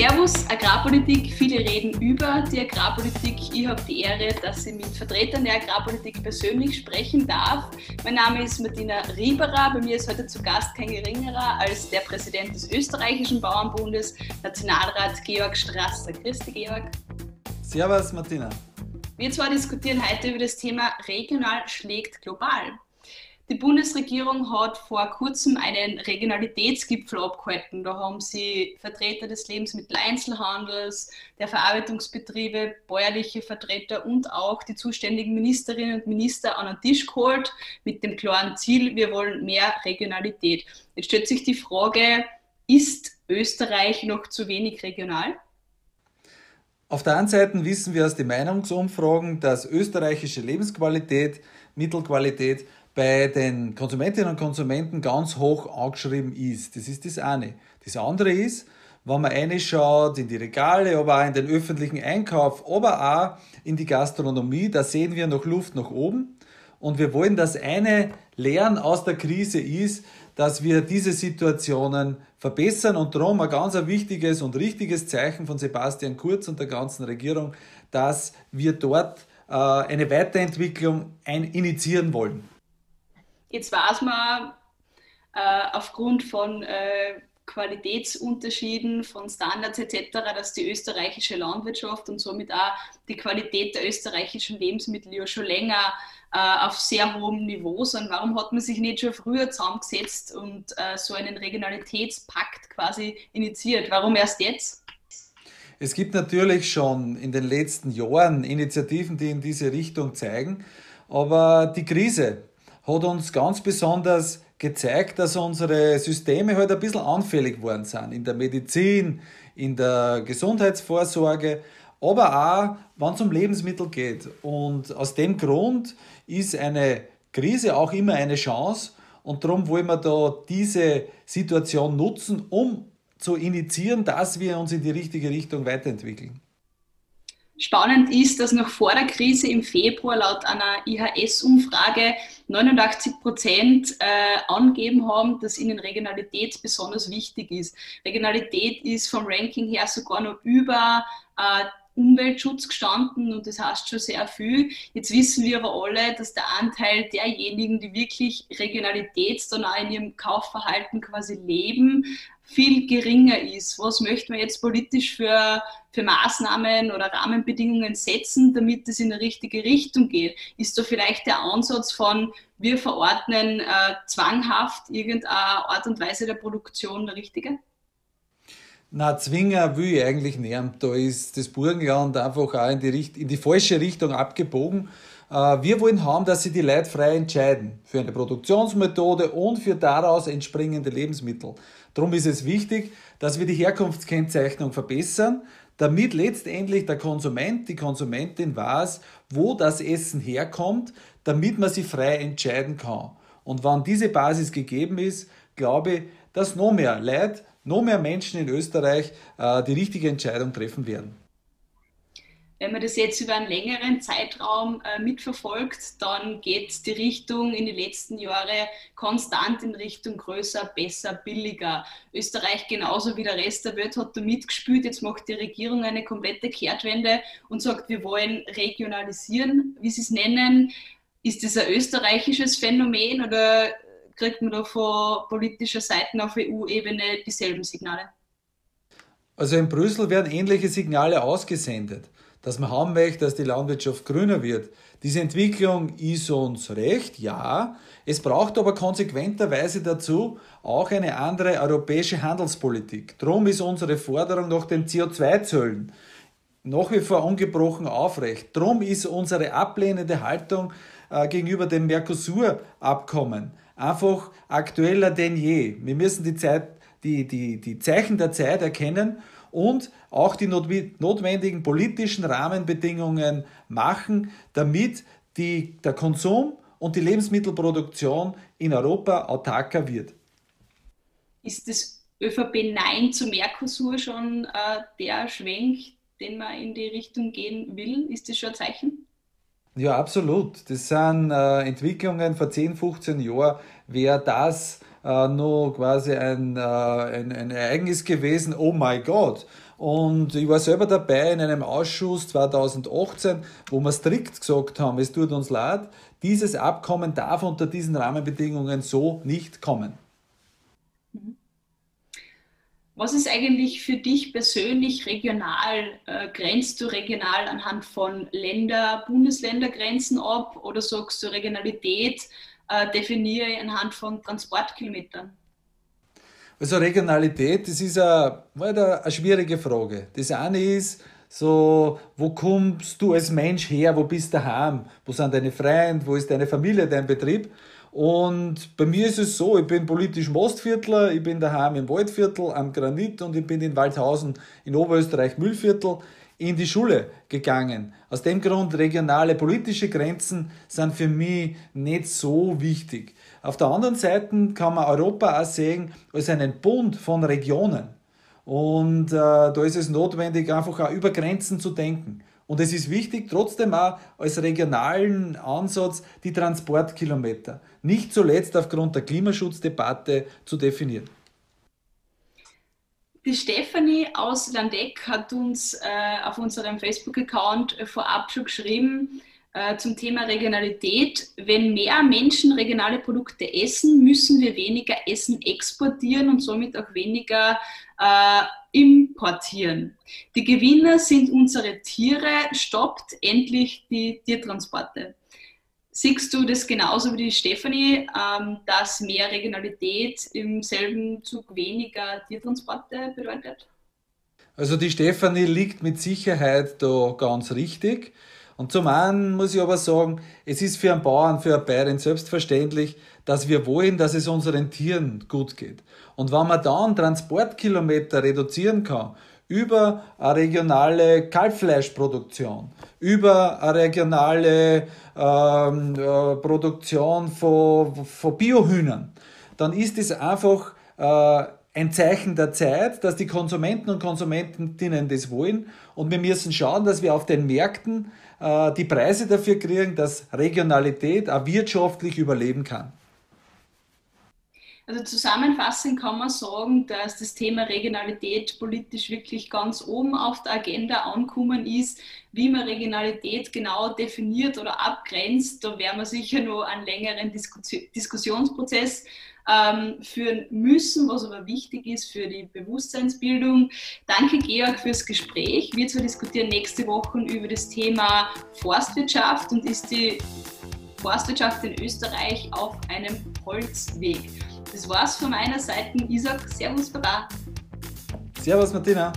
Servus Agrarpolitik. Viele reden über die Agrarpolitik. Ich habe die Ehre, dass ich mit Vertretern der Agrarpolitik persönlich sprechen darf. Mein Name ist Martina Rieberer. Bei mir ist heute zu Gast kein geringerer als der Präsident des österreichischen Bauernbundes, Nationalrat Georg Strasser. Grüß dich, Georg. Servus, Martina. Wir zwei diskutieren heute über das Thema Regional schlägt global. Die Bundesregierung hat vor kurzem einen Regionalitätsgipfel abgehalten. Da haben sie Vertreter des Lebensmitteleinzelhandels, der Verarbeitungsbetriebe, bäuerliche Vertreter und auch die zuständigen Ministerinnen und Minister an den Tisch geholt mit dem klaren Ziel, wir wollen mehr Regionalität. Jetzt stellt sich die Frage, ist Österreich noch zu wenig regional? Auf der einen Seite wissen wir aus den Meinungsumfragen, dass österreichische Lebensqualität, Mittelqualität bei den Konsumentinnen und Konsumenten ganz hoch angeschrieben ist. Das ist das eine. Das andere ist, wenn man reinschaut in die Regale, aber auch in den öffentlichen Einkauf, aber auch in die Gastronomie, da sehen wir noch Luft nach oben. Und wir wollen, dass eine Lehren aus der Krise ist, dass wir diese Situationen verbessern und darum ein ganz wichtiges und richtiges Zeichen von Sebastian Kurz und der ganzen Regierung, dass wir dort äh, eine Weiterentwicklung initiieren wollen. Jetzt weiß man äh, aufgrund von äh, Qualitätsunterschieden, von Standards etc., dass die österreichische Landwirtschaft und somit auch die Qualität der österreichischen Lebensmittel ja schon länger äh, auf sehr hohem Niveau sind. Warum hat man sich nicht schon früher zusammengesetzt und äh, so einen Regionalitätspakt quasi initiiert? Warum erst jetzt? Es gibt natürlich schon in den letzten Jahren Initiativen, die in diese Richtung zeigen, aber die Krise, hat uns ganz besonders gezeigt, dass unsere Systeme halt ein bisschen anfällig geworden sind. In der Medizin, in der Gesundheitsvorsorge, aber auch, wenn es um Lebensmittel geht. Und aus dem Grund ist eine Krise auch immer eine Chance. Und darum wollen wir da diese Situation nutzen, um zu initiieren, dass wir uns in die richtige Richtung weiterentwickeln. Spannend ist, dass noch vor der Krise im Februar laut einer IHS-Umfrage 89 Prozent äh, angeben haben, dass ihnen Regionalität besonders wichtig ist. Regionalität ist vom Ranking her sogar noch über äh, Umweltschutz gestanden und das heißt schon sehr viel. Jetzt wissen wir aber alle, dass der Anteil derjenigen, die wirklich Regionalität dann auch in ihrem Kaufverhalten quasi leben, viel geringer ist. Was möchten wir jetzt politisch für, für Maßnahmen oder Rahmenbedingungen setzen, damit es in die richtige Richtung geht? Ist da vielleicht der Ansatz von, wir verordnen äh, zwanghaft irgendeine Art und Weise der Produktion der richtige? Na, Zwinger will ich eigentlich nicht. Da ist das Burgenland einfach auch in die, in die falsche Richtung abgebogen. Äh, wir wollen haben, dass sie die Leute frei entscheiden für eine Produktionsmethode und für daraus entspringende Lebensmittel. Darum ist es wichtig, dass wir die Herkunftskennzeichnung verbessern, damit letztendlich der Konsument, die Konsumentin weiß, wo das Essen herkommt, damit man sich frei entscheiden kann. Und wenn diese Basis gegeben ist, glaube ich, dass noch mehr Leute, noch mehr Menschen in Österreich äh, die richtige Entscheidung treffen werden. Wenn man das jetzt über einen längeren Zeitraum äh, mitverfolgt, dann geht die Richtung in die letzten Jahre konstant in Richtung größer, besser, billiger. Österreich genauso wie der Rest der Welt hat da mitgespielt. Jetzt macht die Regierung eine komplette Kehrtwende und sagt, wir wollen regionalisieren, wie sie es nennen. Ist das ein österreichisches Phänomen oder kriegt man da von politischer Seite auf EU-Ebene dieselben Signale? Also in Brüssel werden ähnliche Signale ausgesendet dass man haben möchte, dass die Landwirtschaft grüner wird. Diese Entwicklung ist uns recht, ja. Es braucht aber konsequenterweise dazu auch eine andere europäische Handelspolitik. Darum ist unsere Forderung nach den CO2-Zöllen nach wie vor ungebrochen aufrecht. Darum ist unsere ablehnende Haltung äh, gegenüber dem Mercosur-Abkommen einfach aktueller denn je. Wir müssen die, Zeit, die, die, die Zeichen der Zeit erkennen und auch die notwendigen politischen Rahmenbedingungen machen, damit die, der Konsum und die Lebensmittelproduktion in Europa autarker wird. Ist das ÖVP Nein zu Mercosur schon äh, der Schwenk, den man in die Richtung gehen will? Ist das schon ein Zeichen? Ja, absolut. Das sind äh, Entwicklungen vor 10, 15 Jahren. Wäre das äh, noch quasi ein, äh, ein, ein Ereignis gewesen, oh my God. Und ich war selber dabei in einem Ausschuss 2018, wo wir strikt gesagt haben, es tut uns leid, dieses Abkommen darf unter diesen Rahmenbedingungen so nicht kommen. Was ist eigentlich für dich persönlich regional? Äh, grenzt du regional anhand von Länder, Bundesländergrenzen ab oder sagst du Regionalität äh, definiere ich anhand von Transportkilometern? Also Regionalität, das ist eine, eine schwierige Frage. Das eine ist, so, wo kommst du als Mensch her, wo bist du daheim, wo sind deine Freunde, wo ist deine Familie, dein Betrieb? Und bei mir ist es so, ich bin politisch Mostviertler, ich bin daheim im Waldviertel am Granit und ich bin in Waldhausen in Oberösterreich Müllviertel in die Schule gegangen. Aus dem Grund, regionale politische Grenzen sind für mich nicht so wichtig. Auf der anderen Seite kann man Europa auch sehen als einen Bund von Regionen. Und äh, da ist es notwendig, einfach auch über Grenzen zu denken. Und es ist wichtig, trotzdem auch als regionalen Ansatz die Transportkilometer, nicht zuletzt aufgrund der Klimaschutzdebatte zu definieren. Die Stefanie aus Landeck hat uns äh, auf unserem Facebook-Account vorab schon geschrieben, äh, zum Thema Regionalität. Wenn mehr Menschen regionale Produkte essen, müssen wir weniger Essen exportieren und somit auch weniger äh, importieren. Die Gewinner sind unsere Tiere, stoppt endlich die Tiertransporte. Siehst du das genauso wie die Stefanie, ähm, dass mehr Regionalität im selben Zug weniger Tiertransporte bedeutet? Also die Stefanie liegt mit Sicherheit da ganz richtig. Und zum einen muss ich aber sagen, es ist für einen Bauern, für eine Bäuerin selbstverständlich, dass wir wollen, dass es unseren Tieren gut geht. Und wenn man dann Transportkilometer reduzieren kann, über eine regionale Kalbfleischproduktion, über eine regionale ähm, äh, Produktion von, von Biohühnern, dann ist es einfach äh, ein Zeichen der Zeit, dass die Konsumenten und Konsumentinnen das wollen. Und wir müssen schauen, dass wir auf den Märkten äh, die Preise dafür kriegen, dass Regionalität auch wirtschaftlich überleben kann. Also zusammenfassend kann man sagen, dass das Thema Regionalität politisch wirklich ganz oben auf der Agenda angekommen ist. Wie man Regionalität genau definiert oder abgrenzt, da werden wir sicher noch einen längeren Diskussionsprozess ähm, führen müssen, was aber wichtig ist für die Bewusstseinsbildung. Danke, Georg, fürs Gespräch. Wir zwei diskutieren nächste Woche über das Thema Forstwirtschaft und ist die Forstwirtschaft in Österreich auf einem Holzweg. Das war's von meiner Seite. Ich sag Servus, Baba. Servus, Martina.